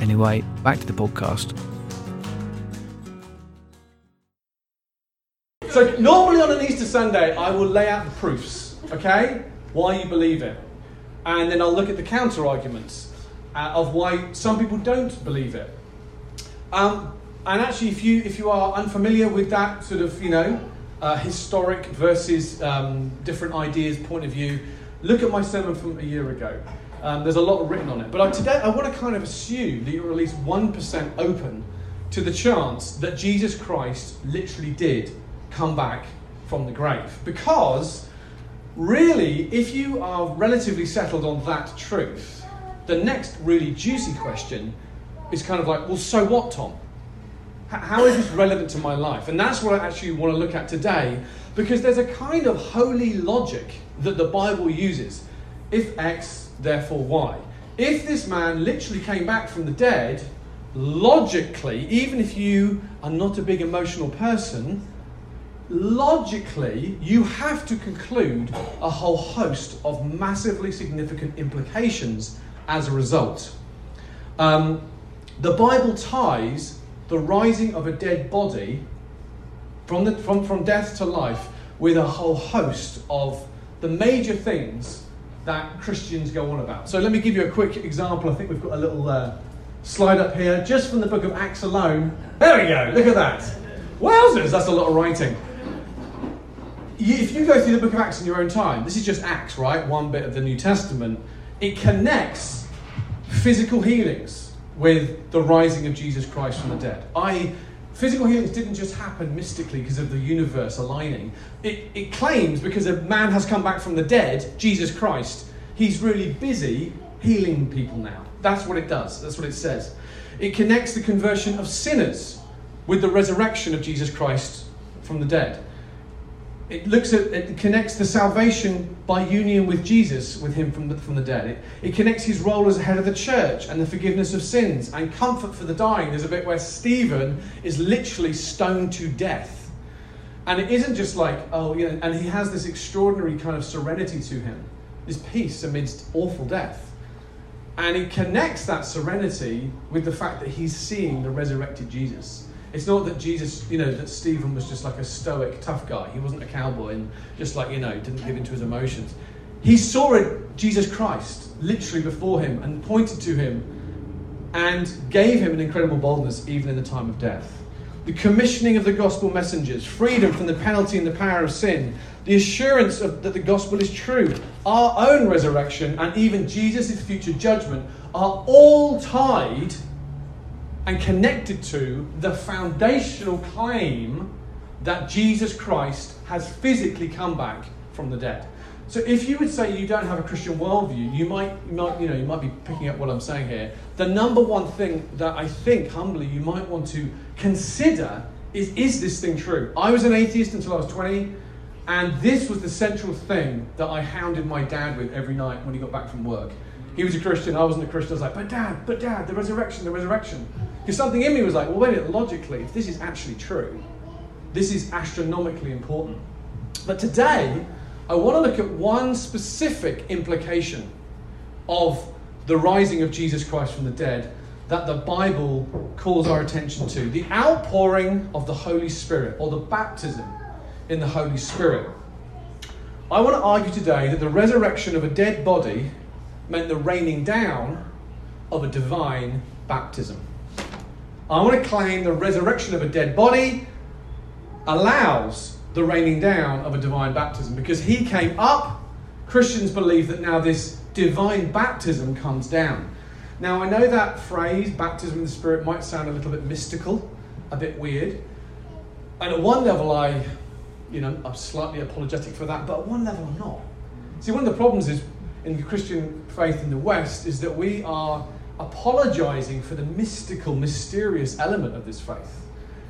Anyway, back to the podcast. So normally on an Easter Sunday, I will lay out the proofs, okay, why you believe it, and then I'll look at the counter arguments uh, of why some people don't believe it. Um, and actually, if you if you are unfamiliar with that sort of you know uh, historic versus um, different ideas point of view, look at my sermon from a year ago. Um, there's a lot written on it. But I, today I want to kind of assume that you're at least 1% open to the chance that Jesus Christ literally did come back from the grave. Because, really, if you are relatively settled on that truth, the next really juicy question is kind of like, well, so what, Tom? How is this relevant to my life? And that's what I actually want to look at today because there's a kind of holy logic that the Bible uses. If X, therefore why? If this man literally came back from the dead, logically, even if you are not a big emotional person, logically, you have to conclude a whole host of massively significant implications as a result. Um, the Bible ties the rising of a dead body from, the, from, from death to life with a whole host of the major things that Christians go on about. So let me give you a quick example. I think we've got a little uh, slide up here just from the book of Acts alone. There we go, look at that. Wowzers, that's a lot of writing. If you go through the book of Acts in your own time, this is just Acts, right? One bit of the New Testament. It connects physical healings with the rising of Jesus Christ from the dead. I physical healings didn't just happen mystically because of the universe aligning. It, it claims because a man has come back from the dead, Jesus Christ, he's really busy healing people now. That's what it does. That's what it says. It connects the conversion of sinners with the resurrection of Jesus Christ from the dead it looks at it connects the salvation by union with Jesus, with him from the, from the dead. It, it connects his role as head of the church and the forgiveness of sins and comfort for the dying. There's a bit where Stephen is literally stoned to death. And it isn't just like, oh, you know, and he has this extraordinary kind of serenity to him, this peace amidst awful death. And it connects that serenity with the fact that he's seeing the resurrected Jesus. It's not that Jesus, you know, that Stephen was just like a stoic, tough guy. He wasn't a cowboy and just like, you know, didn't give into his emotions. He saw it, Jesus Christ literally before him and pointed to him and gave him an incredible boldness even in the time of death. The commissioning of the gospel messengers, freedom from the penalty and the power of sin, the assurance of, that the gospel is true, our own resurrection, and even Jesus' future judgment are all tied and connected to the foundational claim that Jesus Christ has physically come back from the dead. So if you would say you don't have a Christian worldview, you might, you might, you know, you might be picking up what I'm saying here. The number one thing that I think humbly you might want to consider is is this thing true? I was an atheist until I was 20, and this was the central thing that I hounded my dad with every night when he got back from work. He was a Christian, I wasn't a Christian. I was like, but dad, but dad, the resurrection, the resurrection. Because something in me was like, well, wait a minute, logically, if this is actually true, this is astronomically important. But today, I want to look at one specific implication of the rising of Jesus Christ from the dead that the Bible calls our attention to the outpouring of the Holy Spirit, or the baptism in the Holy Spirit. I want to argue today that the resurrection of a dead body meant the raining down of a divine baptism. I want to claim the resurrection of a dead body allows the raining down of a divine baptism because he came up. Christians believe that now this divine baptism comes down. Now, I know that phrase, baptism in the Spirit, might sound a little bit mystical, a bit weird. And at one level, I, you know, I'm slightly apologetic for that, but at one level, I'm not. See, one of the problems is in the Christian faith in the West is that we are apologizing for the mystical, mysterious element of this faith.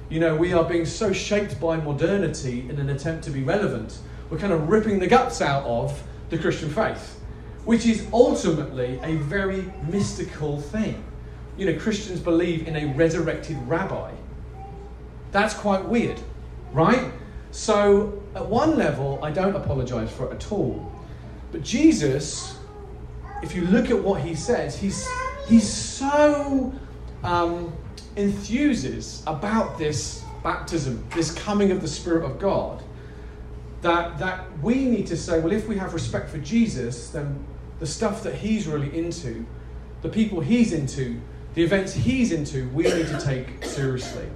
You know, we are being so shaped by modernity in an attempt to be relevant. We're kind of ripping the guts out of the Christian faith, which is ultimately a very mystical thing. You know, Christians believe in a resurrected rabbi. That's quite weird, right? So, at one level, I don't apologize for it at all. But Jesus, if you look at what he says, he's, he's so um, enthuses about this baptism, this coming of the Spirit of God, that, that we need to say, well, if we have respect for Jesus, then the stuff that he's really into, the people he's into, the events he's into, we need to take seriously.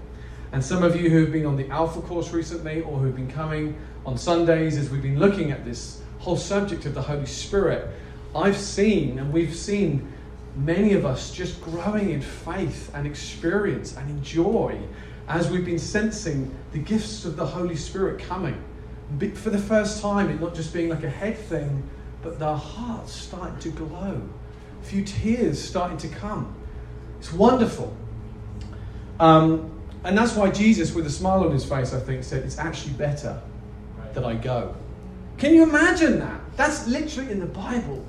And some of you who have been on the Alpha course recently or who've been coming on Sundays as we've been looking at this whole subject of the Holy Spirit, I've seen and we've seen many of us just growing in faith and experience and enjoy as we've been sensing the gifts of the Holy Spirit coming. For the first time, it not just being like a head thing, but the hearts starting to glow, a few tears starting to come. It's wonderful. Um, and that's why Jesus, with a smile on his face, I think, said, It's actually better that I go. Can you imagine that? That's literally in the Bible.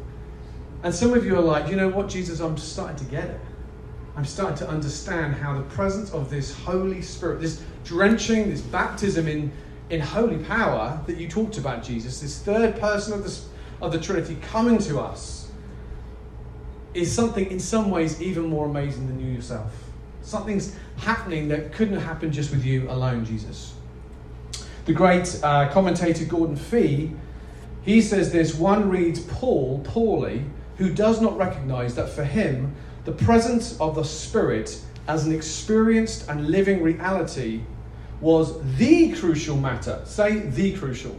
And some of you are like, you know what, Jesus, I'm starting to get it. I'm starting to understand how the presence of this Holy Spirit, this drenching, this baptism in, in holy power that you talked about, Jesus, this third person of the, of the Trinity coming to us, is something in some ways even more amazing than you yourself. Something's happening that couldn't happen just with you alone, Jesus. The great uh, commentator Gordon Fee, he says this one reads Paul poorly who does not recognize that for him, the presence of the Spirit as an experienced and living reality was the crucial matter. Say the crucial.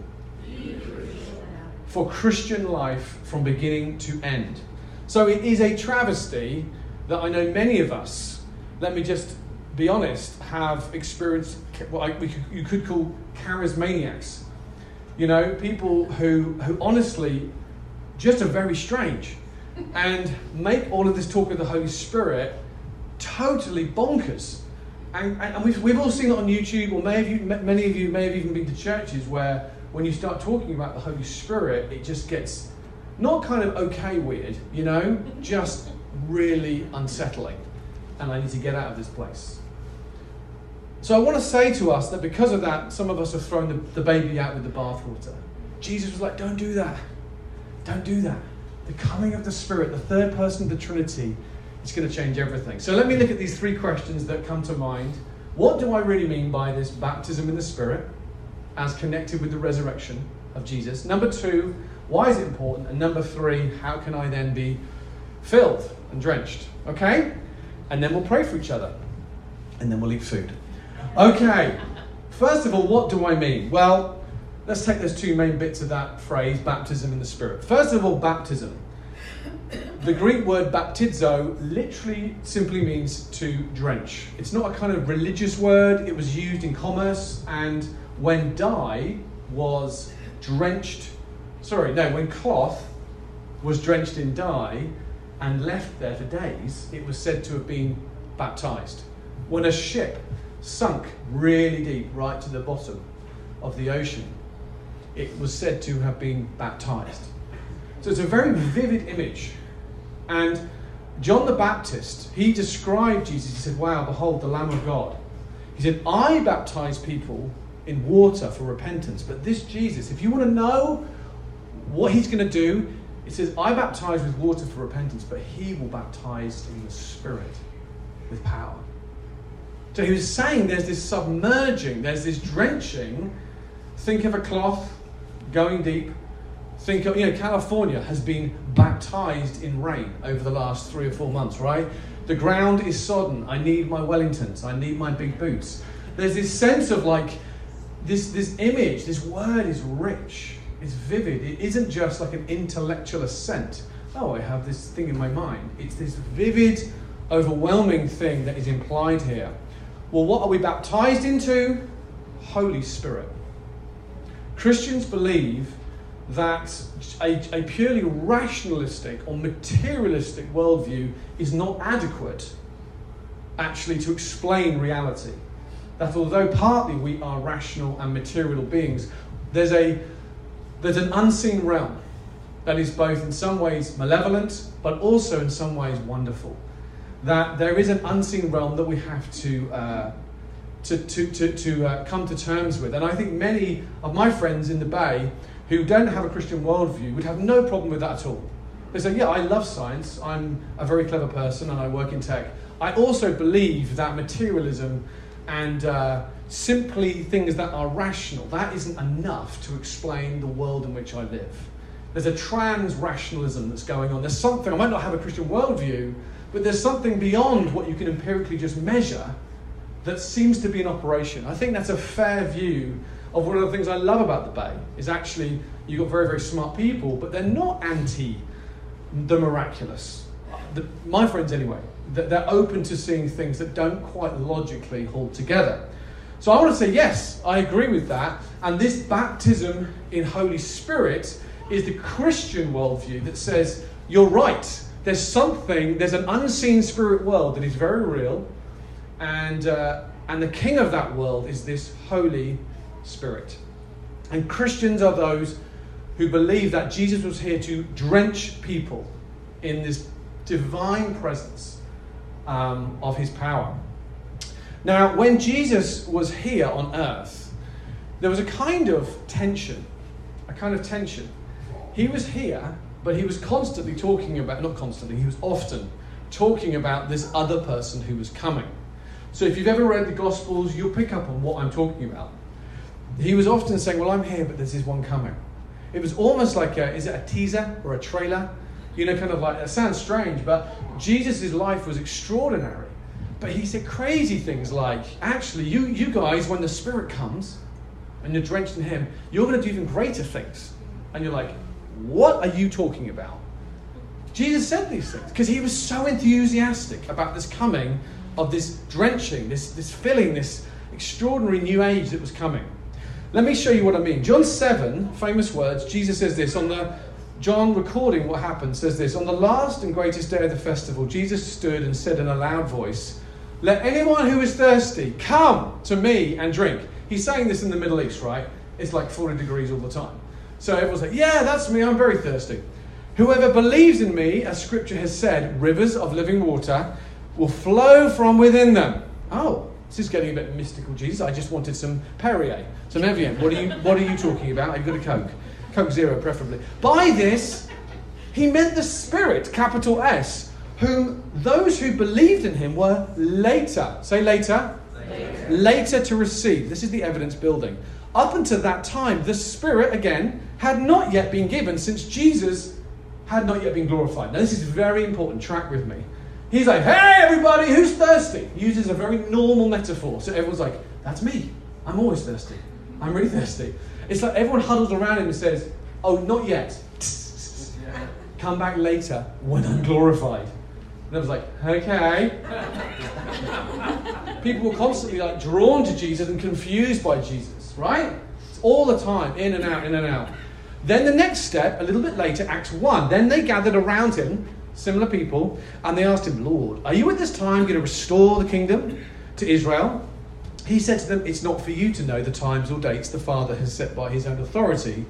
The crucial. For Christian life from beginning to end. So it is a travesty that I know many of us, let me just be honest, have experienced what we could, you could call charismaniacs. You know, people who, who honestly just are very strange and make all of this talk of the Holy Spirit totally bonkers. And, and we've, we've all seen it on YouTube, or may you, many of you may have even been to churches where when you start talking about the Holy Spirit, it just gets not kind of okay weird, you know, just really unsettling. And I need to get out of this place. So I want to say to us that because of that, some of us have thrown the, the baby out with the bathwater. Jesus was like, don't do that. Don't do that the coming of the Spirit, the third person of the Trinity, is going to change everything. So let me look at these three questions that come to mind. What do I really mean by this baptism in the Spirit as connected with the resurrection of Jesus? Number two, why is it important? And number three, how can I then be filled and drenched? Okay? And then we'll pray for each other. And then we'll eat food. Okay. First of all, what do I mean? Well, let's take those two main bits of that phrase, baptism in the Spirit. First of all, baptism. The Greek word baptizo literally simply means to drench. It's not a kind of religious word, it was used in commerce, and when dye was drenched, sorry, no, when cloth was drenched in dye and left there for days, it was said to have been baptized. When a ship sunk really deep, right to the bottom of the ocean, it was said to have been baptized. So it's a very vivid image. And John the Baptist, he described Jesus. He said, Wow, behold, the Lamb of God. He said, I baptize people in water for repentance. But this Jesus, if you want to know what he's going to do, it says, I baptize with water for repentance, but he will baptize in the Spirit with power. So he was saying there's this submerging, there's this drenching. Think of a cloth going deep. Think of, you know, California has been baptized in rain over the last three or four months, right? The ground is sodden. I need my Wellingtons. I need my big boots. There's this sense of like, this, this image, this word is rich, it's vivid. It isn't just like an intellectual assent. Oh, I have this thing in my mind. It's this vivid, overwhelming thing that is implied here. Well, what are we baptized into? Holy Spirit. Christians believe that a, a purely rationalistic or materialistic worldview is not adequate actually to explain reality. That although partly we are rational and material beings, there's, a, there's an unseen realm that is both in some ways malevolent but also in some ways wonderful. That there is an unseen realm that we have to, uh, to, to, to, to uh, come to terms with. And I think many of my friends in the Bay who don't have a Christian worldview would have no problem with that at all. They say, Yeah, I love science, I'm a very clever person, and I work in tech. I also believe that materialism and uh, simply things that are rational, that isn't enough to explain the world in which I live. There's a trans rationalism that's going on. There's something, I might not have a Christian worldview, but there's something beyond what you can empirically just measure that seems to be in operation. I think that's a fair view of one of the things I love about the Bay is actually you've got very, very smart people, but they're not anti the miraculous. The, my friends, anyway, they're open to seeing things that don't quite logically hold together. So I want to say, yes, I agree with that. And this baptism in Holy Spirit is the Christian worldview that says, you're right. There's something, there's an unseen spirit world that is very real. And, uh, and the king of that world is this Holy Spirit. And Christians are those who believe that Jesus was here to drench people in this divine presence um, of his power. Now, when Jesus was here on earth, there was a kind of tension, a kind of tension. He was here, but he was constantly talking about, not constantly, he was often talking about this other person who was coming. So if you've ever read the Gospels, you'll pick up on what I'm talking about. He was often saying, Well, I'm here, but there's this one coming. It was almost like a, is it a teaser or a trailer? You know, kind of like, it sounds strange, but Jesus' life was extraordinary. But he said crazy things like, actually, you, you guys, when the Spirit comes and you're drenched in Him, you're going to do even greater things. And you're like, what are you talking about? Jesus said these things because he was so enthusiastic about this coming of this drenching, this, this filling, this extraordinary new age that was coming. Let me show you what I mean. John 7, famous words, Jesus says this on the John recording what happened says this On the last and greatest day of the festival, Jesus stood and said in a loud voice, Let anyone who is thirsty come to me and drink. He's saying this in the Middle East, right? It's like 40 degrees all the time. So everyone's like, Yeah, that's me, I'm very thirsty. Whoever believes in me, as scripture has said, rivers of living water will flow from within them. Oh, this is getting a bit mystical, Jesus. I just wanted some Perrier, some Evian. What are you, what are you talking about? I've got a Coke. Coke Zero, preferably. By this, he meant the Spirit, capital S, whom those who believed in him were later, say later, later, later to receive. This is the evidence building. Up until that time, the Spirit, again, had not yet been given since Jesus had not yet been glorified. Now, this is very important. Track with me. He's like, hey, everybody, who's thirsty? He uses a very normal metaphor. So everyone's like, that's me. I'm always thirsty. I'm really thirsty. It's like everyone huddles around him and says, oh, not yet. Come back later when I'm glorified. And I was like, okay. People were constantly like drawn to Jesus and confused by Jesus, right? It's all the time, in and out, in and out. Then the next step, a little bit later, Acts 1. Then they gathered around him similar people, and they asked him, Lord, are you at this time going to restore the kingdom to Israel? He said to them, It's not for you to know the times or dates the Father has set by his own authority,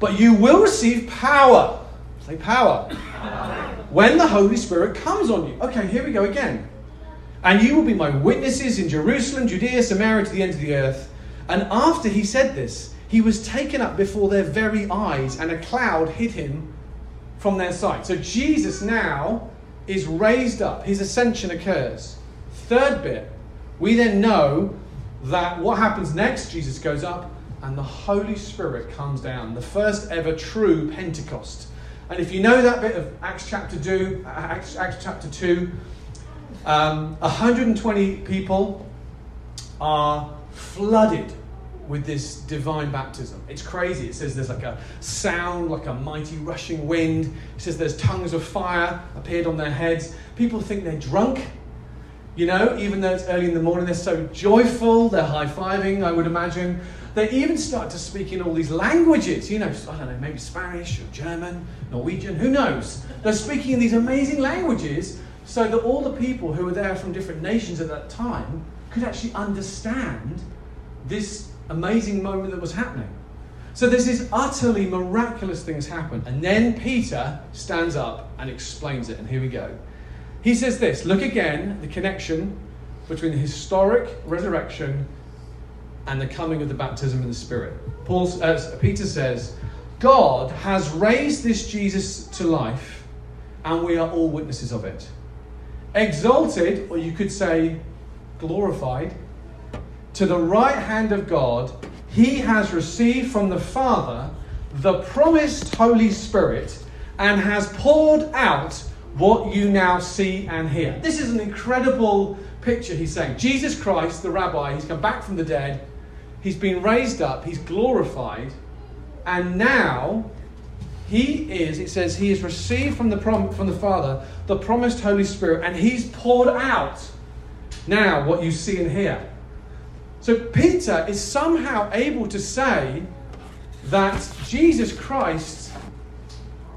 but you will receive power. Say power. When the Holy Spirit comes on you. Okay, here we go again. And you will be my witnesses in Jerusalem, Judea, Samaria, to the end of the earth. And after he said this, he was taken up before their very eyes, and a cloud hid him from their sight. So Jesus now is raised up, his ascension occurs. Third bit, we then know that what happens next, Jesus goes up and the Holy Spirit comes down, the first ever true Pentecost. And if you know that bit of Acts chapter 2, Acts, Acts chapter 2, um, 120 people are flooded with this divine baptism. It's crazy. It says there's like a sound, like a mighty rushing wind. It says there's tongues of fire appeared on their heads. People think they're drunk, you know, even though it's early in the morning, they're so joyful, they're high fiving, I would imagine. They even start to speak in all these languages. You know, I don't know, maybe Spanish or German, Norwegian, who knows? They're speaking in these amazing languages so that all the people who were there from different nations at that time could actually understand this amazing moment that was happening. So there's these utterly miraculous things happen. And then Peter stands up and explains it. And here we go. He says this look again, the connection between the historic resurrection and the coming of the baptism in the Spirit. Paul, uh, Peter says, God has raised this Jesus to life, and we are all witnesses of it. Exalted, or you could say glorified, to the right hand of God, he has received from the Father the promised Holy Spirit and has poured out what you now see and hear. This is an incredible picture, he's saying. Jesus Christ, the rabbi, he's come back from the dead, he's been raised up, he's glorified, and now he is, it says, he has received from the, prom- from the Father the promised Holy Spirit, and he's poured out now what you see and hear. So Peter is somehow able to say that Jesus Christ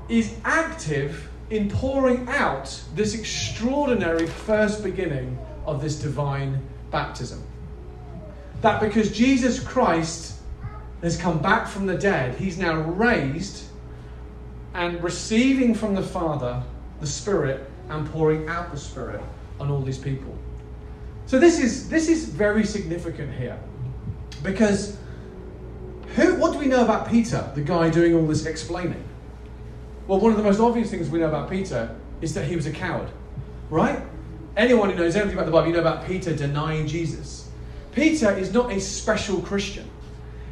is active in pouring out this extraordinary first beginning of this divine baptism. That because Jesus Christ has come back from the dead, he's now raised and receiving from the Father the Spirit and pouring out the Spirit on all these people. So this is this is very significant here, because who? What do we know about Peter, the guy doing all this explaining? Well, one of the most obvious things we know about Peter is that he was a coward, right? Anyone who knows anything about the Bible, you know about Peter denying Jesus. Peter is not a special Christian.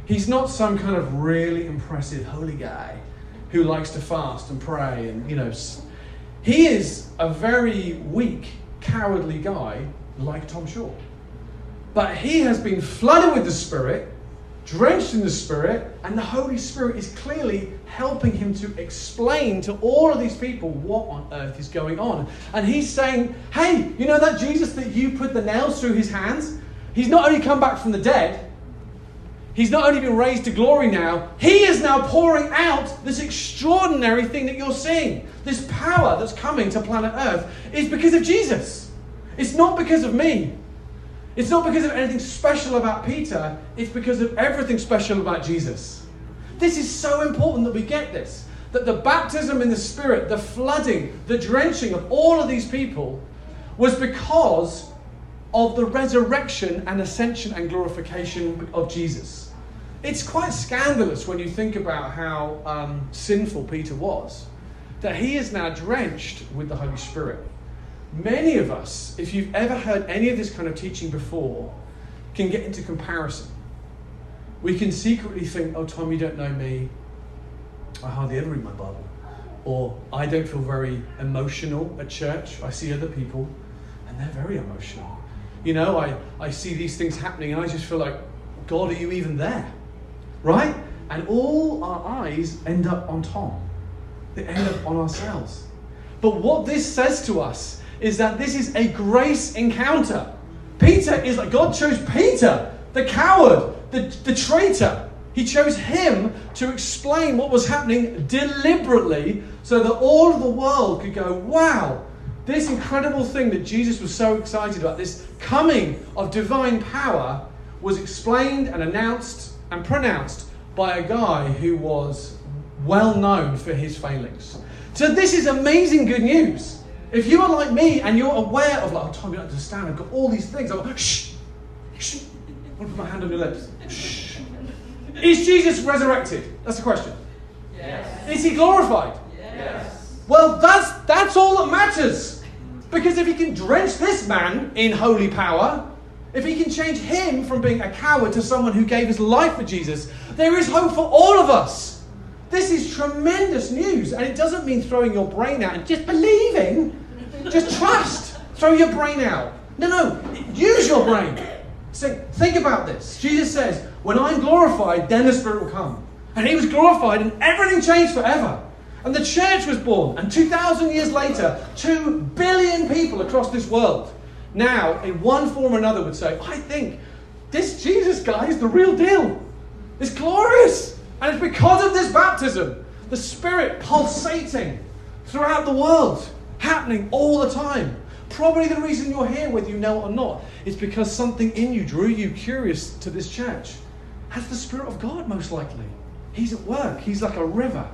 He's not some kind of really impressive holy guy who likes to fast and pray and you know. He is a very weak, cowardly guy like Tom Shaw. But he has been flooded with the Spirit, drenched in the Spirit, and the Holy Spirit is clearly helping him to explain to all of these people what on earth is going on. And he's saying, Hey, you know that Jesus that you put the nails through his hands? He's not only come back from the dead, He's not only been raised to glory now, he is now pouring out this extraordinary thing that you're seeing. This power that's coming to planet Earth is because of Jesus. It's not because of me. It's not because of anything special about Peter. It's because of everything special about Jesus. This is so important that we get this. That the baptism in the Spirit, the flooding, the drenching of all of these people was because of the resurrection and ascension and glorification of Jesus. It's quite scandalous when you think about how um, sinful Peter was, that he is now drenched with the Holy Spirit. Many of us, if you've ever heard any of this kind of teaching before, can get into comparison. We can secretly think, oh, Tom, you don't know me. I hardly ever read my Bible. Or I don't feel very emotional at church. I see other people and they're very emotional. You know, I, I see these things happening and I just feel like, God, are you even there? Right? And all our eyes end up on Tom, they end up on ourselves. But what this says to us is that this is a grace encounter. Peter is like God chose Peter, the coward, the, the traitor. He chose him to explain what was happening deliberately so that all of the world could go, wow, this incredible thing that Jesus was so excited about, this coming of divine power, was explained and announced and pronounced by a guy who was well known for his failings. So, this is amazing good news. If you are like me and you're aware of, like, oh, Tom, you don't understand, I've got all these things, I'm like, shh, shh. I want to put my hand on your lips. Shh. Is Jesus resurrected? That's the question. Yes. Is he glorified? Yes. Well, that's, that's all that matters. Because if he can drench this man in holy power, if he can change him from being a coward to someone who gave his life for Jesus, there is hope for all of us. This is tremendous news, and it doesn't mean throwing your brain out and just believing. Just trust. Throw your brain out. No, no. Use your brain. So think about this. Jesus says, When I'm glorified, then the Spirit will come. And he was glorified, and everything changed forever. And the church was born. And 2,000 years later, 2 billion people across this world now, in one form or another, would say, I think this Jesus guy is the real deal. It's glorious. And it's because of this baptism, the Spirit pulsating throughout the world, happening all the time. Probably the reason you're here, whether you know it or not, is because something in you drew you curious to this church. Has the Spirit of God, most likely. He's at work, He's like a river.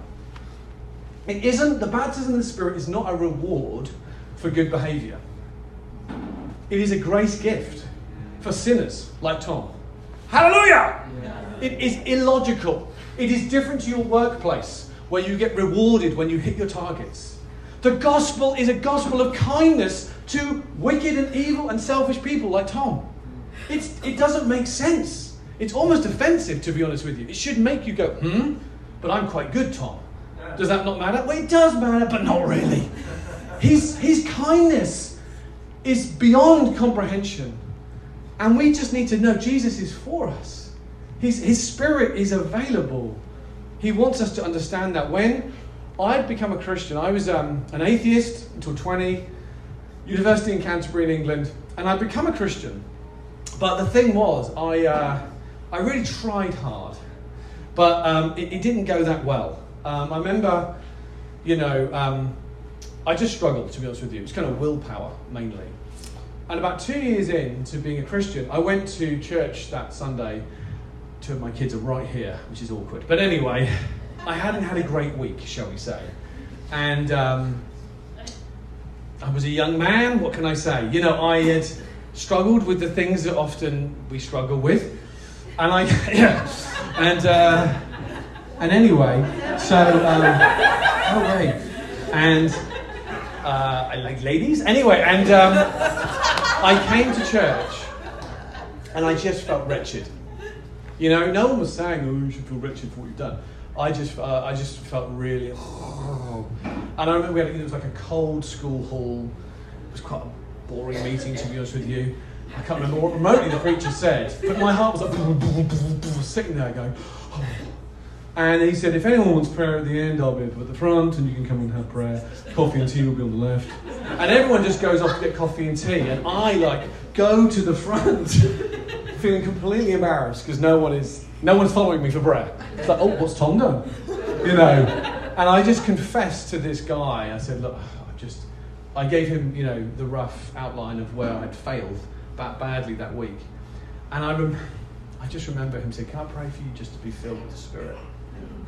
It isn't, the baptism of the Spirit is not a reward for good behavior. It is a grace gift for sinners like Tom. Hallelujah! It is illogical. It is different to your workplace where you get rewarded when you hit your targets. The gospel is a gospel of kindness to wicked and evil and selfish people like Tom. It's, it doesn't make sense. It's almost offensive, to be honest with you. It should make you go, hmm, but I'm quite good, Tom. Does that not matter? Well, it does matter, but not really. His, his kindness is beyond comprehension. And we just need to know Jesus is for us. His, his spirit is available. He wants us to understand that. When I'd become a Christian, I was um, an atheist until 20, university in Canterbury in England, and I'd become a Christian. But the thing was, I, uh, I really tried hard, but um, it, it, didn't go that well. Um, I remember, you know, um, I just struggled, to be honest with you. It was kind of willpower mainly. And about two years into being a Christian, I went to church that Sunday. Two of my kids are right here, which is awkward. But anyway, I hadn't had a great week, shall we say. And um, I was a young man, what can I say? You know, I had struggled with the things that often we struggle with. And I, yeah. And, uh, and anyway, so, um, oh, wait. And uh, I like ladies. Anyway, and um, I came to church and I just felt wretched. You know, no one was saying, "Oh, you should feel wretched for what you've done." I just, uh, I just felt really. And I remember we had, it was like a cold school hall. It was quite a boring meeting, to be honest with you. I can't remember what remotely the preacher said, but my heart was like sitting there going. And he said, if anyone wants prayer at the end, I'll be at the front and you can come and have prayer. Coffee and tea will be on the left. And everyone just goes off to get coffee and tea. And I, like, go to the front, feeling completely embarrassed because no one is, no one's following me for prayer. It's like, oh, what's Tom done? You know? And I just confessed to this guy. I said, look, I just, I gave him, you know, the rough outline of where I'd failed that badly that week. And I, rem- I just remember him saying, can I pray for you just to be filled with the Spirit?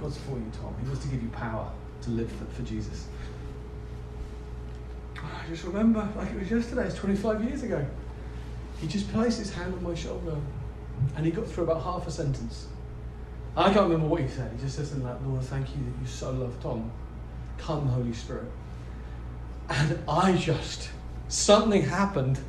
God's for you, Tom. He wants to give you power to live for, for Jesus. I just remember, like it was yesterday, it's 25 years ago. He just placed his hand on my shoulder and he got through about half a sentence. I can't remember what he said. He just said something like, Lord, thank you that you so love Tom. Come, Holy Spirit. And I just, something happened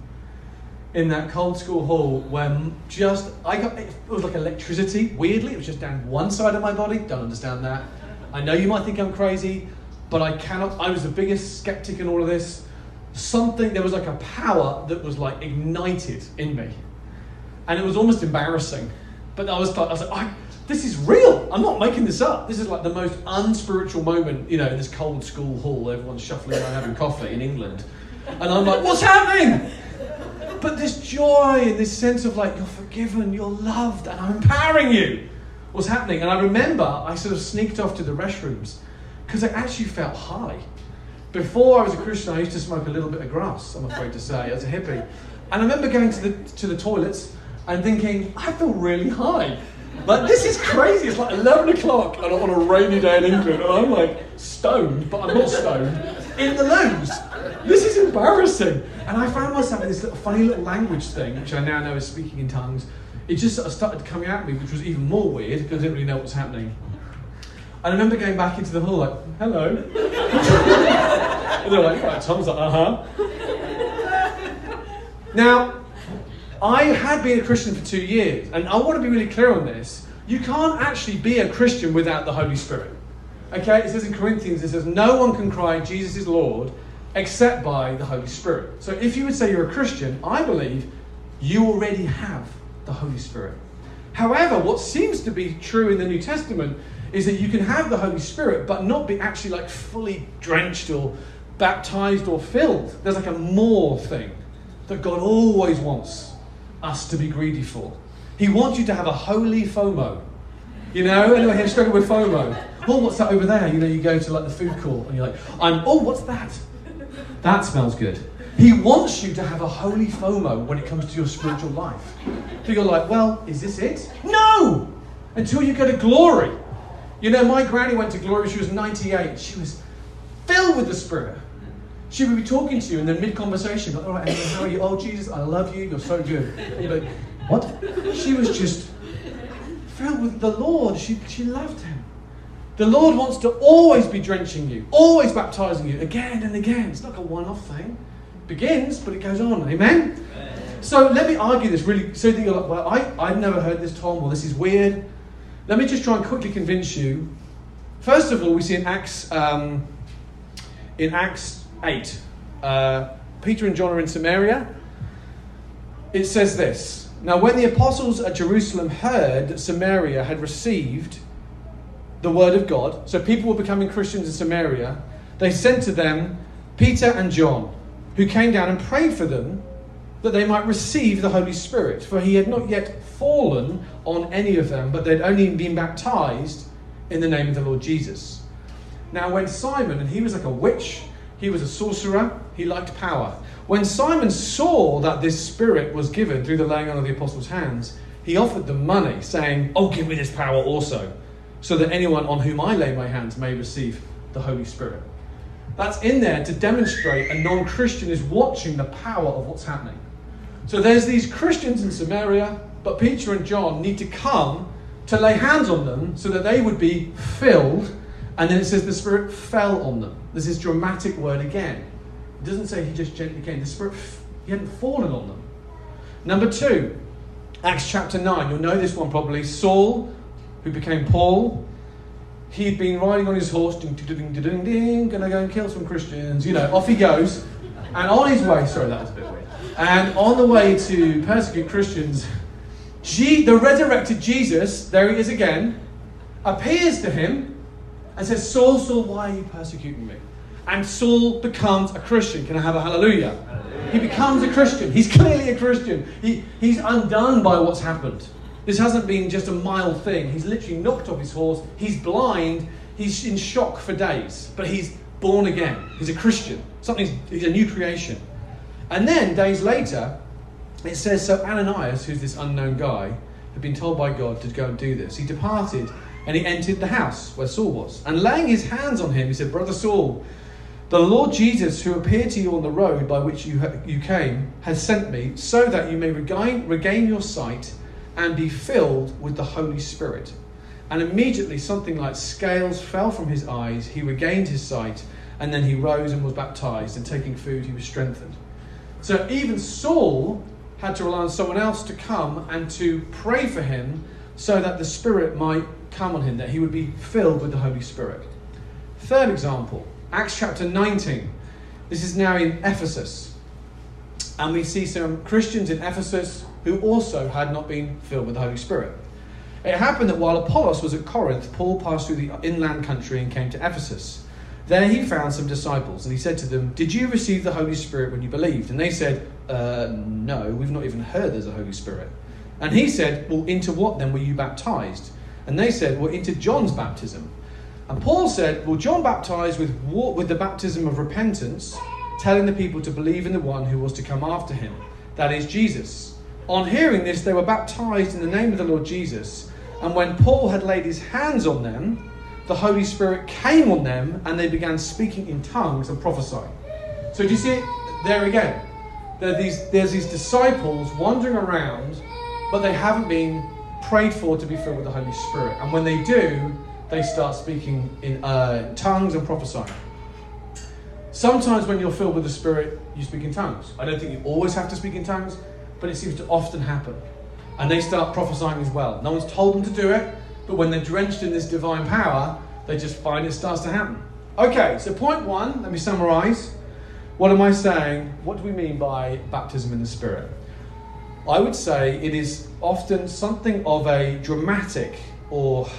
in that cold school hall where just I got it was like electricity. Weirdly, it was just down one side of my body. Don't understand that. I know you might think I'm crazy, but I cannot. I was the biggest skeptic in all of this. Something there was like a power that was like ignited in me, and it was almost embarrassing. But I was like, I was like, I, this is real. I'm not making this up. This is like the most unspiritual moment, you know, in this cold school hall. Everyone's shuffling around having coffee in England, and I'm like, what's happening? but this joy and this sense of like, you're forgiven, you're loved, and I'm empowering you was happening. And I remember I sort of sneaked off to the restrooms because I actually felt high. Before I was a Christian, I used to smoke a little bit of grass, I'm afraid to say, as a hippie. And I remember going to the, to the toilets and thinking, I feel really high. Like, this is crazy. It's like 11 o'clock and on a rainy day in England, and I'm like stoned, but I'm not stoned, in the loos. This is embarrassing. And I found myself in this little funny little language thing, which I now know is speaking in tongues. It just sort of started coming at me, which was even more weird because I didn't really know what was happening. I remember going back into the hall like, hello. and they're like, right, Tom's like, uh huh. Now, I had been a Christian for two years, and I want to be really clear on this. You can't actually be a Christian without the Holy Spirit. Okay, it says in Corinthians, it says, No one can cry, Jesus is Lord, except by the Holy Spirit. So if you would say you're a Christian, I believe you already have the Holy Spirit. However, what seems to be true in the New Testament is that you can have the Holy Spirit but not be actually like fully drenched or baptized or filled. There's like a more thing that God always wants us to be greedy for. He wants you to have a holy FOMO. You know, anyway, I struggle with FOMO. Oh, what's that over there? You know, you go to like the food court and you're like, I'm, oh, what's that? That smells good. He wants you to have a holy FOMO when it comes to your spiritual life. So you're like, well, is this it? No! Until you go to glory. You know, my granny went to glory, she was 98. She was filled with the Spirit. She would be talking to you and then mid conversation, like, all right, Emily, how are you? Oh, Jesus, I love you, you're so good. And you're like, what? She was just filled with the Lord. She, she loved him. The Lord wants to always be drenching you, always baptizing you again and again. It's not a one off thing. It begins, but it goes on. Amen? Amen? So let me argue this really so that you're like, well, I, I've never heard this, Tom, or this is weird. Let me just try and quickly convince you. First of all, we see in Acts, um, in Acts 8, uh, Peter and John are in Samaria. It says this Now, when the apostles at Jerusalem heard that Samaria had received the word of God, so people were becoming Christians in Samaria, they sent to them Peter and John, who came down and prayed for them that they might receive the Holy Spirit. For he had not yet fallen on any of them, but they'd only been baptized in the name of the Lord Jesus. Now, when Simon, and he was like a witch, he was a sorcerer, he liked power. When Simon saw that this Spirit was given through the laying on of the apostles' hands, he offered them money, saying, Oh, give me this power also so that anyone on whom I lay my hands may receive the Holy Spirit. That's in there to demonstrate a non Christian is watching the power of what's happening. So there's these Christians in Samaria, but Peter and John need to come to lay hands on them so that they would be filled. And then it says the Spirit fell on them. There's this dramatic word again. It doesn't say he just gently came. The Spirit, he hadn't fallen on them. Number two, Acts chapter 9. You'll know this one probably. Saul who became Paul. He'd been riding on his horse, ding, ding, ding, ding, ding, gonna go and kill some Christians. You know, off he goes. And on his way, sorry, that was a bit. And on the way to persecute Christians, the resurrected Jesus, there he is again, appears to him and says, Saul, Saul, why are you persecuting me? And Saul becomes a Christian. Can I have a hallelujah? hallelujah. He becomes a Christian. He's clearly a Christian. He, he's undone by what's happened. This hasn't been just a mild thing. He's literally knocked off his horse. He's blind. He's in shock for days. But he's born again. He's a Christian. Something's, he's a new creation. And then, days later, it says So Ananias, who's this unknown guy, had been told by God to go and do this. He departed and he entered the house where Saul was. And laying his hands on him, he said, Brother Saul, the Lord Jesus, who appeared to you on the road by which you, ha- you came, has sent me so that you may regain, regain your sight and be filled with the Holy Spirit. And immediately something like scales fell from his eyes, he regained his sight, and then he rose and was baptized, and taking food, he was strengthened. So even Saul had to rely on someone else to come and to pray for him so that the Spirit might come on him, that he would be filled with the Holy Spirit. Third example, Acts chapter 19. This is now in Ephesus. And we see some Christians in Ephesus who also had not been filled with the Holy Spirit. It happened that while Apollos was at Corinth, Paul passed through the inland country and came to Ephesus. There he found some disciples, and he said to them, Did you receive the Holy Spirit when you believed? And they said, uh, No, we've not even heard there's a Holy Spirit. And he said, Well, into what then were you baptized? And they said, Well, into John's baptism. And Paul said, Well, John baptized with, with the baptism of repentance, telling the people to believe in the one who was to come after him, that is Jesus. On hearing this, they were baptized in the name of the Lord Jesus. And when Paul had laid his hands on them, the Holy Spirit came on them and they began speaking in tongues and prophesying. So, do you see it there again? There these, there's these disciples wandering around, but they haven't been prayed for to be filled with the Holy Spirit. And when they do, they start speaking in uh, tongues and prophesying. Sometimes when you're filled with the Spirit, you speak in tongues. I don't think you always have to speak in tongues, but it seems to often happen. And they start prophesying as well. No one's told them to do it, but when they're drenched in this divine power, they just find it starts to happen. Okay, so point one, let me summarize. What am I saying? What do we mean by baptism in the Spirit? I would say it is often something of a dramatic or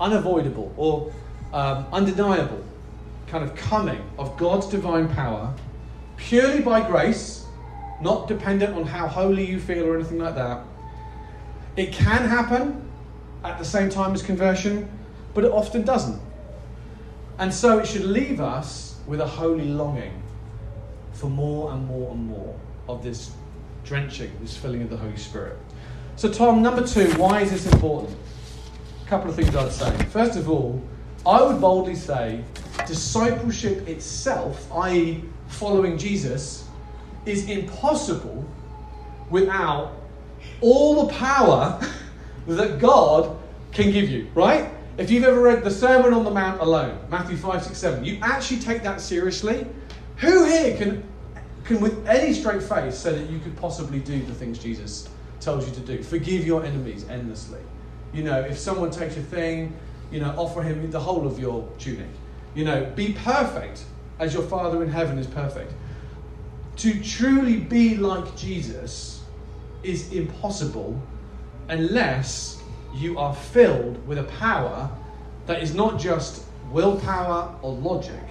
unavoidable or um, undeniable kind of coming of God's divine power purely by grace not dependent on how holy you feel or anything like that. It can happen, at the same time as conversion, but it often doesn't. And so it should leave us with a holy longing for more and more and more of this drenching, this filling of the Holy Spirit. So, Tom, number two, why is this important? A couple of things I'd say. First of all, I would boldly say discipleship itself, i.e., following Jesus, is impossible without all the power that God can give you, right? If you've ever read the Sermon on the Mount alone, Matthew 5, 6, 7, you actually take that seriously. Who here can, can with any straight face, say that you could possibly do the things Jesus tells you to do? Forgive your enemies endlessly. You know, if someone takes your thing, you know, offer him the whole of your tunic. You know, be perfect as your Father in heaven is perfect. To truly be like Jesus is impossible unless you are filled with a power that is not just willpower or logic,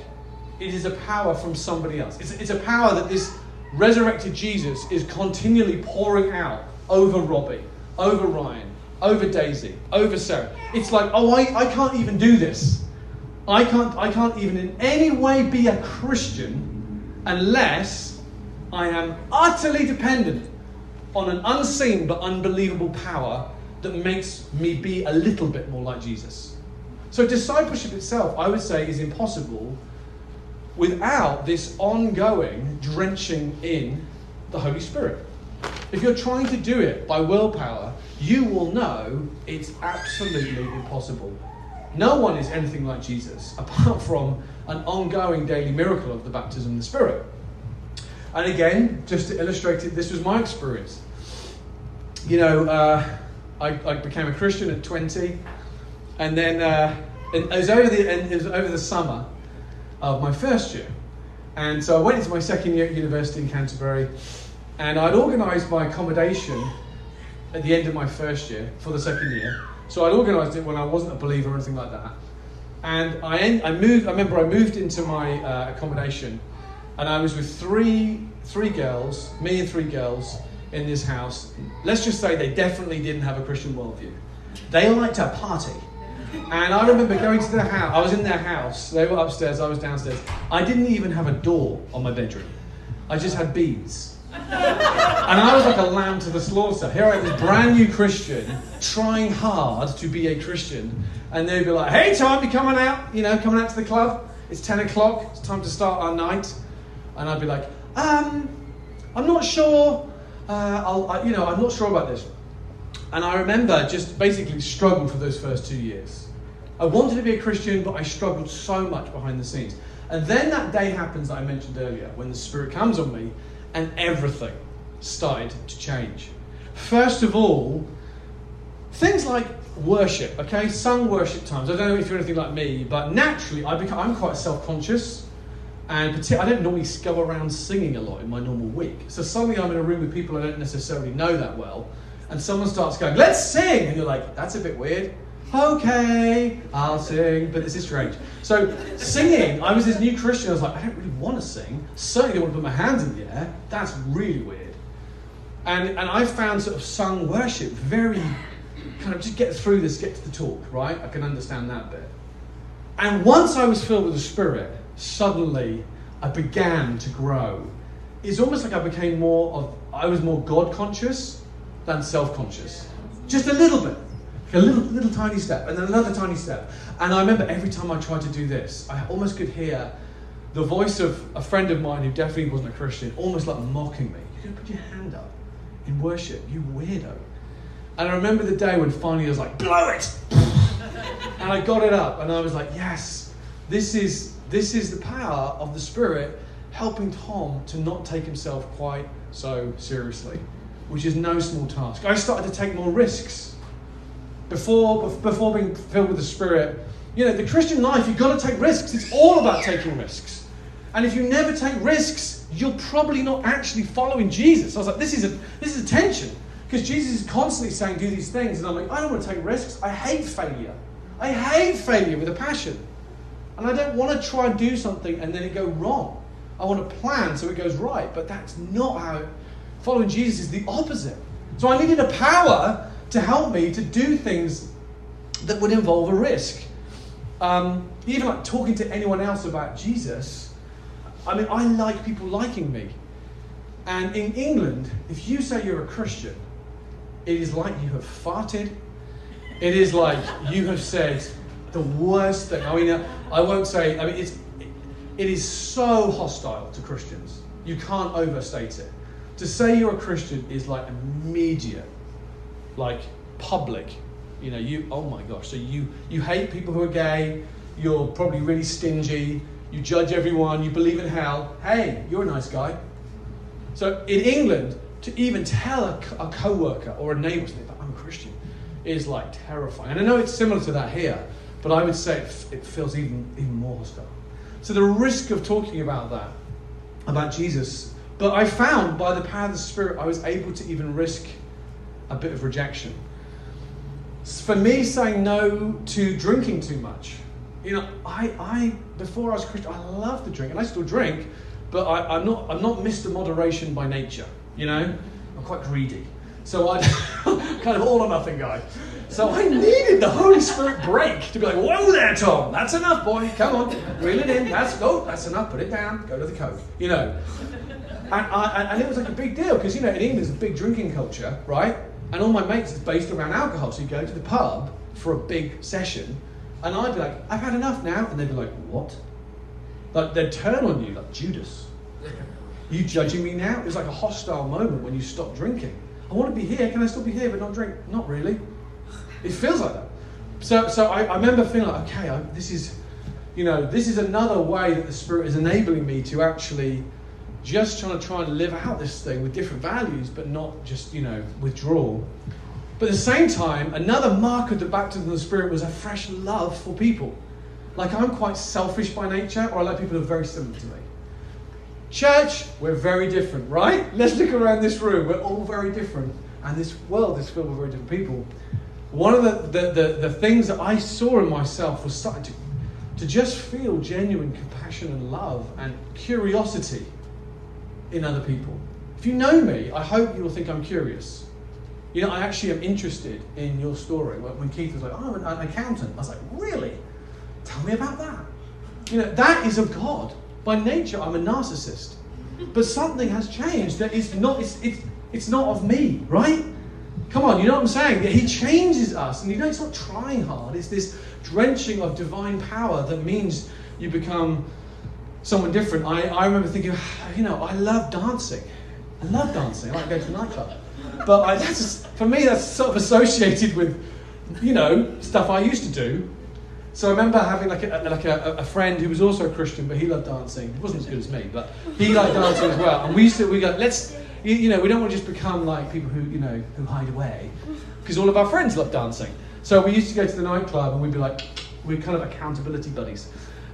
it is a power from somebody else. It's, it's a power that this resurrected Jesus is continually pouring out over Robbie, over Ryan, over Daisy, over Sarah. It's like, oh, I, I can't even do this. I can't, I can't even in any way be a Christian unless I am utterly dependent on an unseen but unbelievable power that makes me be a little bit more like Jesus. So, discipleship itself, I would say, is impossible without this ongoing drenching in the Holy Spirit. If you're trying to do it by willpower, you will know it's absolutely impossible. No one is anything like Jesus, apart from an ongoing daily miracle of the baptism of the Spirit. And again, just to illustrate it, this was my experience. You know, uh, I, I, became a Christian at 20, and then uh, it, was over the, it was over the summer of my first year. And so I went into my second year at university in Canterbury, and I'd organised my accommodation at the end of my first year for the second year. So I'd organised it when I wasn't a believer or anything like that. And I, I moved. I remember I moved into my uh, accommodation, and I was with three three girls, me and three girls in this house. Let's just say they definitely didn't have a Christian worldview. They liked to party. And I remember going to their house. I was in their house. They were upstairs. I was downstairs. I didn't even have a door on my bedroom. I just had beads. And I was like a lamb to the slaughter. Here I was, brand new Christian, trying hard to be a Christian. And they'd be like, hey, Tom, you coming out? You know, coming out to the club? It's 10 o'clock. It's time to start our night. And I'd be like, um, I'm not sure. Uh, I'll, I, you know, I'm not sure about this. And I remember just basically struggled for those first two years. I wanted to be a Christian, but I struggled so much behind the scenes. And then that day happens that I mentioned earlier, when the Spirit comes on me and everything started to change. First of all, things like worship, okay? Sung worship times. I don't know if you're anything like me, but naturally I become, I'm quite self conscious. And I don't normally go around singing a lot in my normal week. So suddenly I'm in a room with people I don't necessarily know that well and someone starts going, let's sing, and you're like, that's a bit weird. Okay, I'll sing, but this is strange. So, singing, I was this new Christian, I was like, I don't really want to sing. Certainly don't want to put my hands in the air. That's really weird. And, and I found sort of sung worship very kind of just get through this, get to the talk, right? I can understand that bit. And once I was filled with the Spirit, suddenly I began to grow. It's almost like I became more of, I was more God conscious than self conscious. Just a little bit. A little, little tiny step, and then another tiny step. And I remember every time I tried to do this, I almost could hear the voice of a friend of mine who definitely wasn't a Christian, almost like mocking me. You're going to put your hand up in worship, you weirdo. And I remember the day when finally I was like, blow it! and I got it up, and I was like, yes, this is this is the power of the Spirit helping Tom to not take himself quite so seriously which is no small task. I started to take more risks. Before, before being filled with the Spirit, you know, the Christian life, you've got to take risks. It's all about taking risks. And if you never take risks, you're probably not actually following Jesus. I was like, this is a, this is a tension. Because Jesus is constantly saying, do these things. And I'm like, I don't want to take risks. I hate failure. I hate failure with a passion. And I don't want to try and do something and then it go wrong. I want to plan so it goes right. But that's not how it Following Jesus is the opposite. So I needed a power to help me to do things that would involve a risk. Um, even like talking to anyone else about Jesus, I mean, I like people liking me. And in England, if you say you're a Christian, it is like you have farted. It is like you have said the worst thing. I mean, I won't say, I mean, it's, it is so hostile to Christians. You can't overstate it. To say you're a Christian is like immediate, like public. You know, you, oh my gosh. So you, you hate people who are gay, you're probably really stingy, you judge everyone, you believe in hell. Hey, you're a nice guy. So in England, to even tell a, a co worker or a neighbor something I'm a Christian is like terrifying. And I know it's similar to that here, but I would say it, feels even, even more hostile. So the risk of talking about that, about Jesus, but I found by the power of the Spirit, I was able to even risk a bit of rejection. For me, saying no to drinking too much. You know, I, I before I was Christian, I loved to drink, and I still drink, but I, I'm not I'm not Mr. Moderation by nature. You know, I'm quite greedy. So I kind of all or nothing guy. So I needed the Holy Spirit break to be like, whoa there, Tom, that's enough, boy. Come on, reel it in. That's go, that's enough. Put it down. Go to the cove. You know. And, I, and it was like a big deal because you know in England there's a big drinking culture, right? And all my mates is based around alcohol. So you go to the pub for a big session, and I'd be like, I've had enough now, and they'd be like, what? Like they'd turn on you like Judas. You judging me now? It was like a hostile moment when you stop drinking. I want to be here. Can I still be here but not drink? Not really. It feels like that. So, so I, I remember feeling like, okay, I, this is, you know, this is another way that the Spirit is enabling me to actually just trying to try and live out this thing with different values, but not just, you know, withdraw. But at the same time, another mark of the baptism of the Spirit was a fresh love for people. Like I'm quite selfish by nature, or I like people who are very similar to me. Church, we're very different, right? Let's look around this room. We're all very different. And this world is filled with very different people. One of the, the, the, the things that I saw in myself was starting to, to just feel genuine compassion and love and curiosity in other people. If you know me, I hope you will think I'm curious. You know, I actually am interested in your story. When Keith was like, oh, I'm an accountant, I was like, really? Tell me about that. You know, that is of God. By nature, I'm a narcissist. But something has changed that is not, it's, it's, it's not of me, right? Come on, you know what I'm saying? He changes us. And you know, it's not trying hard, it's this drenching of divine power that means you become someone different. I, I remember thinking, you know, I love dancing. I love dancing. I like going to the nightclub. But I, that's, for me, that's sort of associated with, you know, stuff I used to do. So I remember having like a, like a, a, friend who was also a Christian, but he loved dancing. He wasn't as good as me, but he liked dancing as well. And we used to we go, let's you, you know, we don't want to just become like people who you know who hide away, because all of our friends love dancing. So we used to go to the nightclub and we'd be like, we're kind of accountability buddies.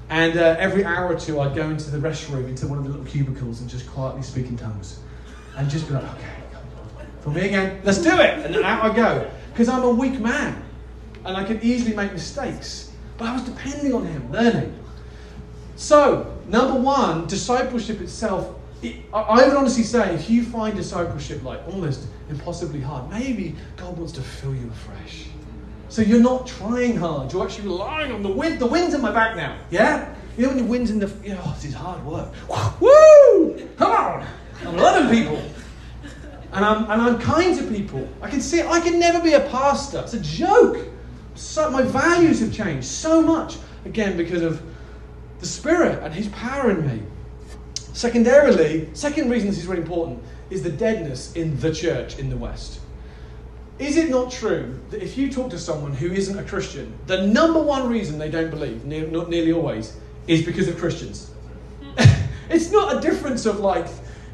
And uh, every hour or two, I'd go into the restroom, into one of the little cubicles, and just quietly speak in tongues, and just be like, okay, for me again, let's do it. And then out I go, because I'm a weak man, and I can easily make mistakes. But I was depending on him, learning. So, number one, discipleship itself, I would honestly say if you find discipleship like almost impossibly hard, maybe God wants to fill you afresh. So you're not trying hard, you're actually relying on the wind. The wind's in my back now, yeah? You know when the wind's in the, you know, oh, this is hard work. Woo! Come on! I'm loving people. And I'm, and I'm kind to people. I can see it. I can never be a pastor. It's a joke. So my values have changed so much. Again, because of the Spirit and His power in me. Secondarily, second reason this is really important is the deadness in the church in the West. Is it not true that if you talk to someone who isn't a Christian, the number one reason they don't believe, not nearly always, is because of Christians? it's not a difference of like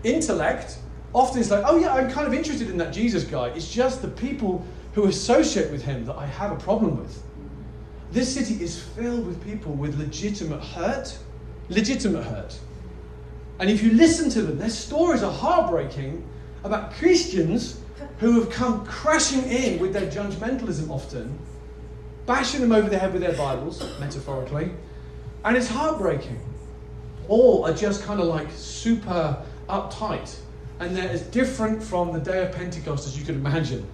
intellect. Often it's like, oh yeah, I'm kind of interested in that Jesus guy. It's just the people who associate with him that I have a problem with. This city is filled with people with legitimate hurt, legitimate hurt. And if you listen to them, their stories are heartbreaking about Christians who have come crashing in with their judgmentalism often, bashing them over the head with their Bibles, metaphorically, and it's heartbreaking. All are just kind of like super uptight, and they're as different from the day of Pentecost as you could imagine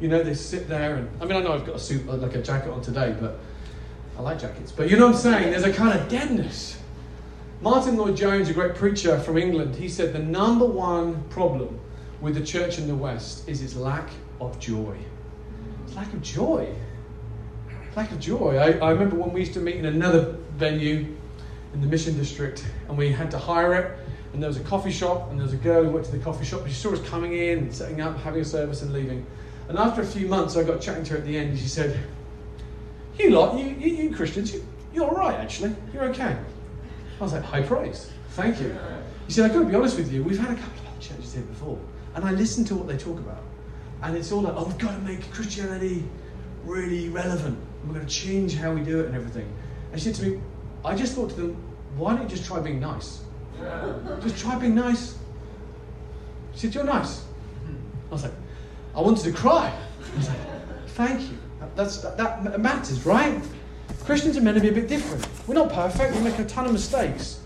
You know, they sit there and I mean, I know I've got a suit like a jacket on today, but I like jackets. But you know what I'm saying? There's a kind of deadness. Martyn Lloyd-Jones, a great preacher from England, he said the number one problem with the church in the West is its lack of joy. It's lack of joy. Lack of joy. I, I remember when we used to meet in another venue in the Mission District and we had to hire it and there was a coffee shop and there was a girl who went to the coffee shop she saw us coming in setting up, having a service and leaving. And after a few months I got chatting to her at the end and she said, You lot, you, you, you Christians, you, you're all right actually. You're okay. I was like, high praise. Thank you. He said, I've got to be honest with you, we've had a couple of other churches here before, and I listen to what they talk about. And it's all like, oh, we've got to make Christianity really relevant. We're going to change how we do it and everything. And she said to me, I just thought to them, why don't you just try being nice? Just try being nice. She said, You're nice. I was like, I wanted to cry. I was like, Thank you. That's, that, that matters, right? Christians are meant to be a bit different. We're not perfect, we make a ton of mistakes.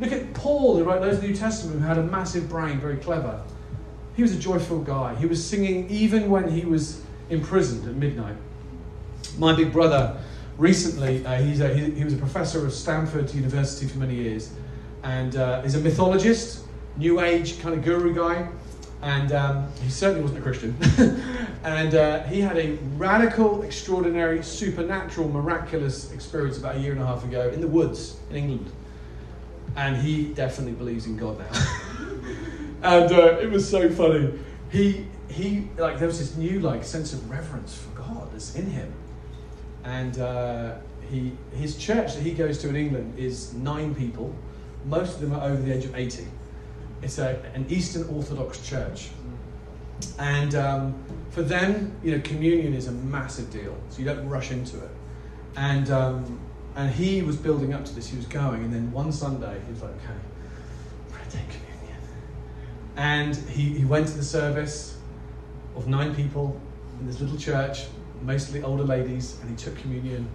Look at Paul, who wrote those in the New Testament, who had a massive brain, very clever. He was a joyful guy. He was singing even when he was imprisoned at midnight. My big brother, recently, uh, he's a, he, he, was a professor of Stanford University for many years, and uh, he's a mythologist, New Age kind of guru guy and um, he certainly wasn't a Christian. and uh, he had a radical, extraordinary, supernatural, miraculous experience about a year and a half ago in the woods in England. And he definitely believes in God now. and uh, it was so funny. He, he, like, there was this new, like, sense of reverence for God that's in him. And uh, he, his church that he goes to in England is nine people. Most of them are over the age of 80 it's a, an Eastern Orthodox church. And um, for them, you know, communion is a massive deal. So you don't rush into it. And, um, and he was building up to this. He was going. And then one Sunday, he was like, okay, I'm going to take communion. And he, he went to the service of nine people in this little church, mostly older ladies, and he took communion.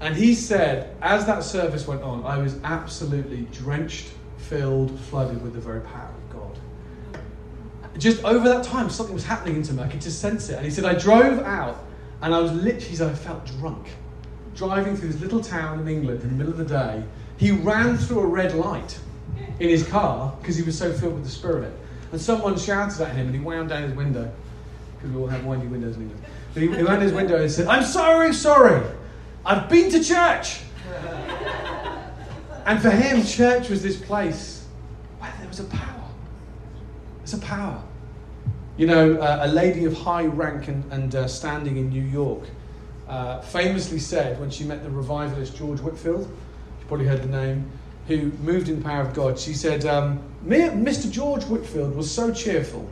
And he said, as that service went on, I was absolutely drenched filled, flooded with the very power of God. Just over that time, something was happening into me. I could just sense it. And he said, I drove out and I was literally, I felt drunk. Driving through this little town in England in the middle of the day. He ran through a red light in his car because he was so filled with the Spirit. And someone shouted at him and he wound down his window because we all have windy windows in England. But he, he wound his window and said, I'm sorry, sorry. I've been to church. And for him, church was this place where there was a power. There's a power. You know, uh, a lady of high rank and, and uh, standing in New York uh, famously said when she met the revivalist George Whitefield, you probably heard the name, who moved in the power of God, she said, um, Mr. George Whitefield was so cheerful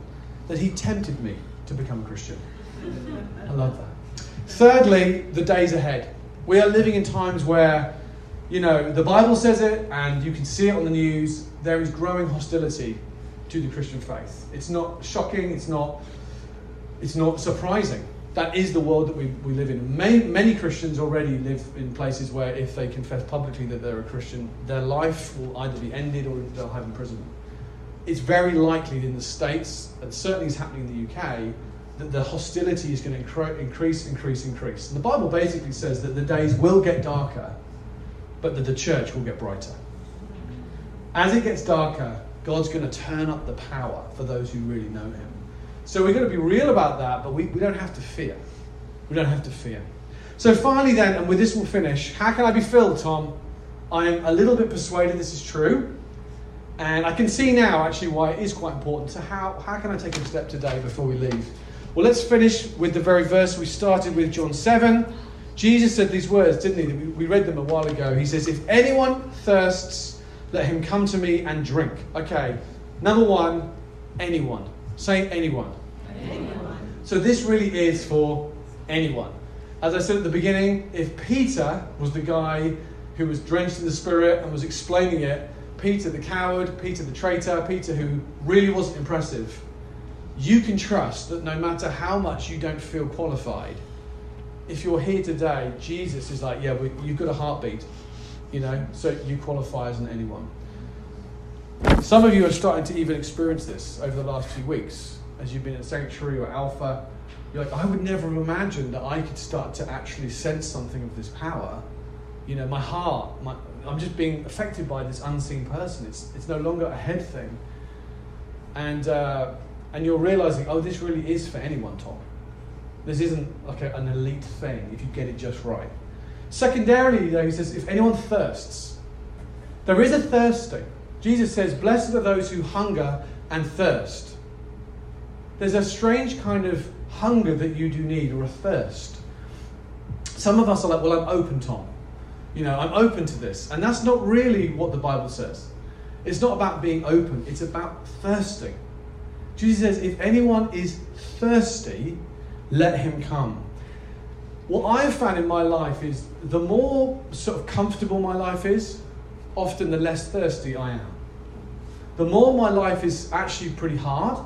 that he tempted me to become a Christian. I love that. Thirdly, the days ahead. We are living in times where you know, the Bible says it, and you can see it on the news. There is growing hostility to the Christian faith. It's not shocking. It's not. It's not surprising. That is the world that we, we live in. Many, many Christians already live in places where, if they confess publicly that they're a Christian, their life will either be ended or they'll have imprisonment. It's very likely in the States, and certainly is happening in the UK, that the hostility is going to increase, increase, increase. And the Bible basically says that the days will get darker but that the church will get brighter. As it gets darker, God's going to turn up the power for those who really know Him. So we're going to be real about that, but we, we don't have to fear. We don't have to fear. So finally, then, and with this we'll finish, how can I be filled, Tom? I am a little bit persuaded this is true. And I can see now actually why it is quite important. So, how, how can I take a step today before we leave? Well, let's finish with the very verse we started with, John 7. Jesus said these words, didn't he? We read them a while ago. He says, If anyone thirsts, let him come to me and drink. Okay, number one, anyone. Say anyone. anyone. So this really is for anyone. As I said at the beginning, if Peter was the guy who was drenched in the Spirit and was explaining it, Peter the coward, Peter the traitor, Peter who really wasn't impressive, you can trust that no matter how much you don't feel qualified, if you're here today, Jesus is like, yeah, you've got a heartbeat, you know, so you qualify as an anyone. Some of you are starting to even experience this over the last few weeks as you've been at Sanctuary or Alpha You're like, I would never have imagined that I could start to actually sense something of this power. You know, my heart, my, I'm just being affected by this unseen person. It's, it's no longer a head thing. And, uh, and you're realizing, oh, this really is for anyone, Tom. This isn't like a, an elite thing if you get it just right. Secondarily, though, he says, if anyone thirsts, there is a thirsting. Jesus says, Blessed are those who hunger and thirst. There's a strange kind of hunger that you do need, or a thirst. Some of us are like, Well, I'm open, Tom. You know, I'm open to this. And that's not really what the Bible says. It's not about being open, it's about thirsting. Jesus says, If anyone is thirsty, let him come. What I've found in my life is the more sort of comfortable my life is, often the less thirsty I am. The more my life is actually pretty hard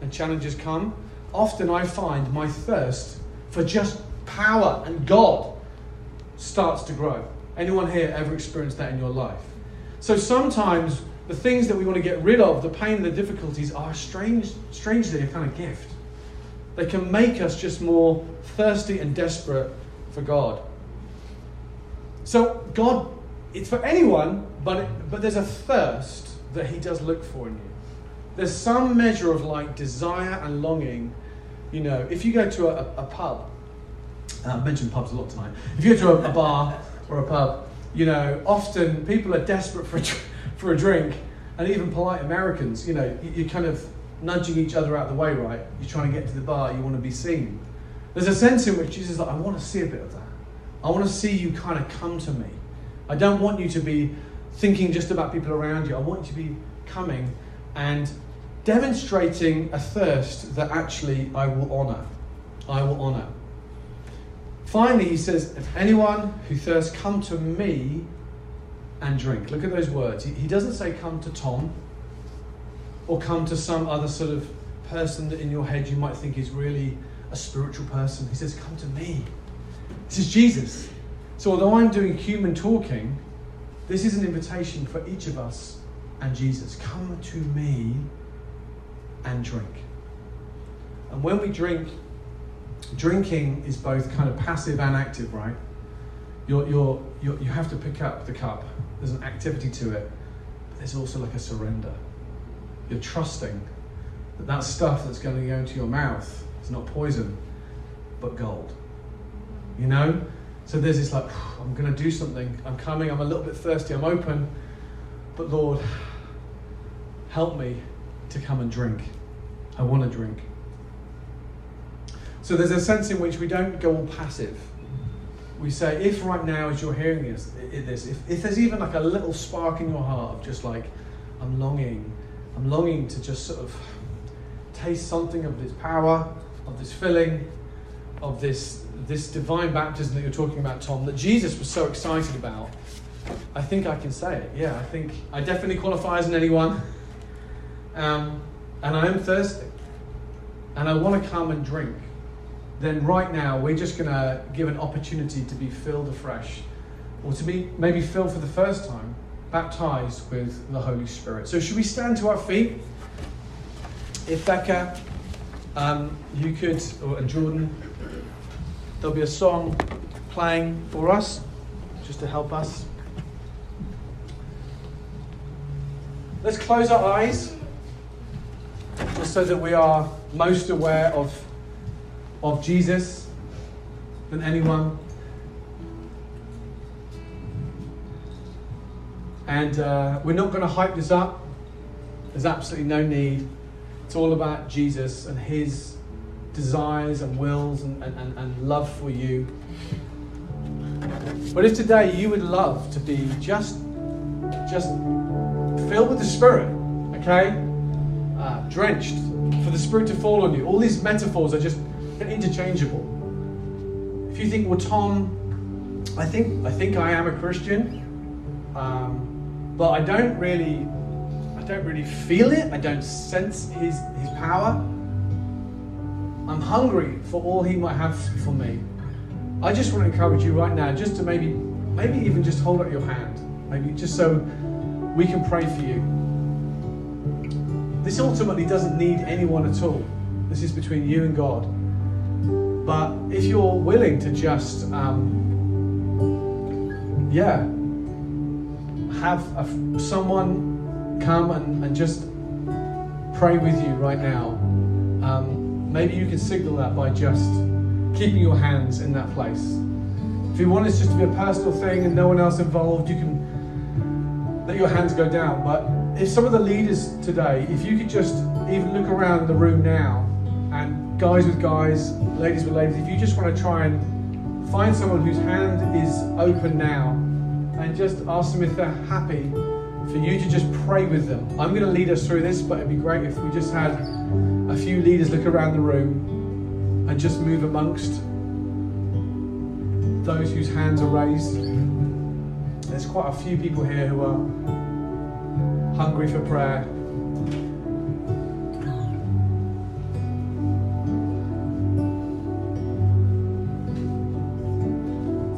and challenges come, often I find my thirst for just power and God starts to grow. Anyone here ever experienced that in your life? So sometimes the things that we want to get rid of, the pain, and the difficulties, are strange, strangely a kind of gift. They can make us just more thirsty and desperate for God. So God, it's for anyone, but, but there's a thirst that He does look for in you. There's some measure of like desire and longing. You know, if you go to a, a pub, uh, I mentioned pubs a lot tonight. If you go to a, a bar or a pub, you know, often people are desperate for a, for a drink, and even polite Americans, you know, you, you kind of nudging each other out of the way, right? You're trying to get to the bar, you want to be seen. There's a sense in which Jesus is like, I want to see a bit of that. I want to see you kind of come to me. I don't want you to be thinking just about people around you. I want you to be coming and demonstrating a thirst that actually I will honor. I will honor. Finally, he says, If anyone who thirsts, come to me and drink. Look at those words. He, he doesn't say, Come to Tom or come to some other sort of person that in your head you might think is really a spiritual person. He says, Come to me. This is Jesus. So, although I'm doing human talking, this is an invitation for each of us and Jesus. Come to me and drink. And when we drink, drinking is both kind of passive and active, right? You're, you're, you're, you have to pick up the cup, there's an activity to it, but there's also like a surrender. You're trusting that that stuff that's going to go into your mouth is not poison, but gold. You know? So there's this like, I'm going to do something. I'm coming. I'm a little bit thirsty. I'm open. But Lord, help me to come and drink. I want to drink. So there's a sense in which we don't go all passive. We say, if right now, as you're hearing this, if, if there's even like a little spark in your heart of just like, I'm longing I'm longing to just sort of taste something of this power, of this filling, of this, this divine baptism that you're talking about, Tom, that Jesus was so excited about. I think I can say it. Yeah, I think I definitely qualify as an anyone. Um, and I am thirsty. And I want to come and drink. Then, right now, we're just going to give an opportunity to be filled afresh or to be maybe filled for the first time baptized with the Holy Spirit. So, should we stand to our feet? If Becca, um, you could, or Jordan, there'll be a song playing for us just to help us. Let's close our eyes just so that we are most aware of, of Jesus than anyone. And uh, we're not going to hype this up. There's absolutely no need. It's all about Jesus and his desires and wills and, and, and love for you. But if today you would love to be just, just filled with the Spirit, okay? Uh, drenched, for the Spirit to fall on you. All these metaphors are just interchangeable. If you think, well, Tom, I think I think I am a Christian. Um, but I don't really, I don't really feel it. I don't sense his, his power. I'm hungry for all he might have for me. I just want to encourage you right now, just to maybe, maybe even just hold up your hand, maybe just so we can pray for you. This ultimately doesn't need anyone at all. This is between you and God. But if you're willing to just, um, yeah, have a, someone come and, and just pray with you right now, um, maybe you can signal that by just keeping your hands in that place. If you want this just to be a personal thing and no one else involved, you can let your hands go down. But if some of the leaders today, if you could just even look around the room now, and guys with guys, ladies with ladies, if you just want to try and find someone whose hand is open now, and just ask them if they're happy for you to just pray with them. I'm going to lead us through this, but it'd be great if we just had a few leaders look around the room and just move amongst those whose hands are raised. There's quite a few people here who are hungry for prayer.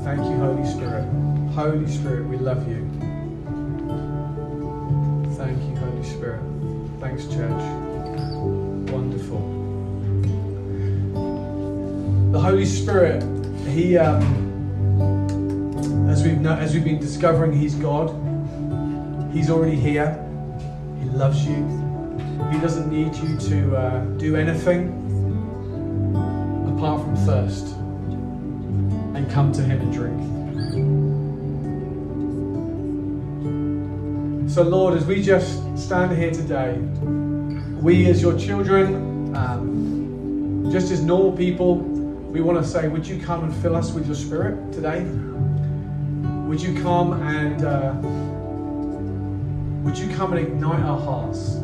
Thank you, Holy Spirit. Holy Spirit, we love you. Thank you, Holy Spirit. Thanks, church. Wonderful. The Holy Spirit, He, um, as we've as we've been discovering, He's God. He's already here. He loves you. He doesn't need you to uh, do anything apart from thirst and come to Him and drink. So, Lord, as we just stand here today, we as your children, um, just as normal people, we want to say, Would you come and fill us with your spirit today? Would you come and uh, would you come and ignite our hearts?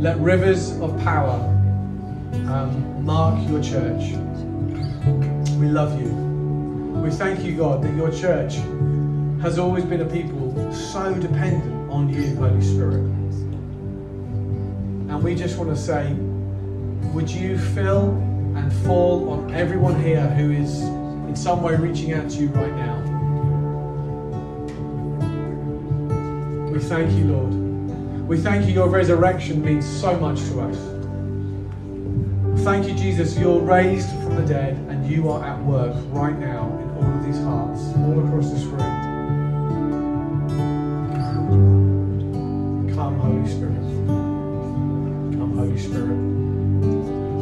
Let rivers of power um, mark your church. We love you. We thank you, God, that your church has always been a people so dependent on you, Holy Spirit. And we just want to say, would you fill and fall on everyone here who is in some way reaching out to you right now? We thank you, Lord. We thank you, your resurrection means so much to us. Thank you, Jesus, you're raised from the dead and you are at work right now in all of these hearts, all across this room.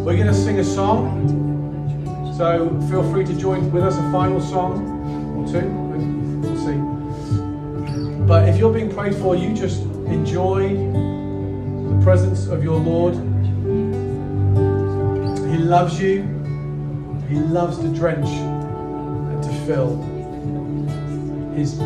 We're going to sing a song. So feel free to join with us a final song or two. We'll see. But if you're being prayed for, you just enjoy the presence of your Lord. He loves you. He loves to drench and to fill his.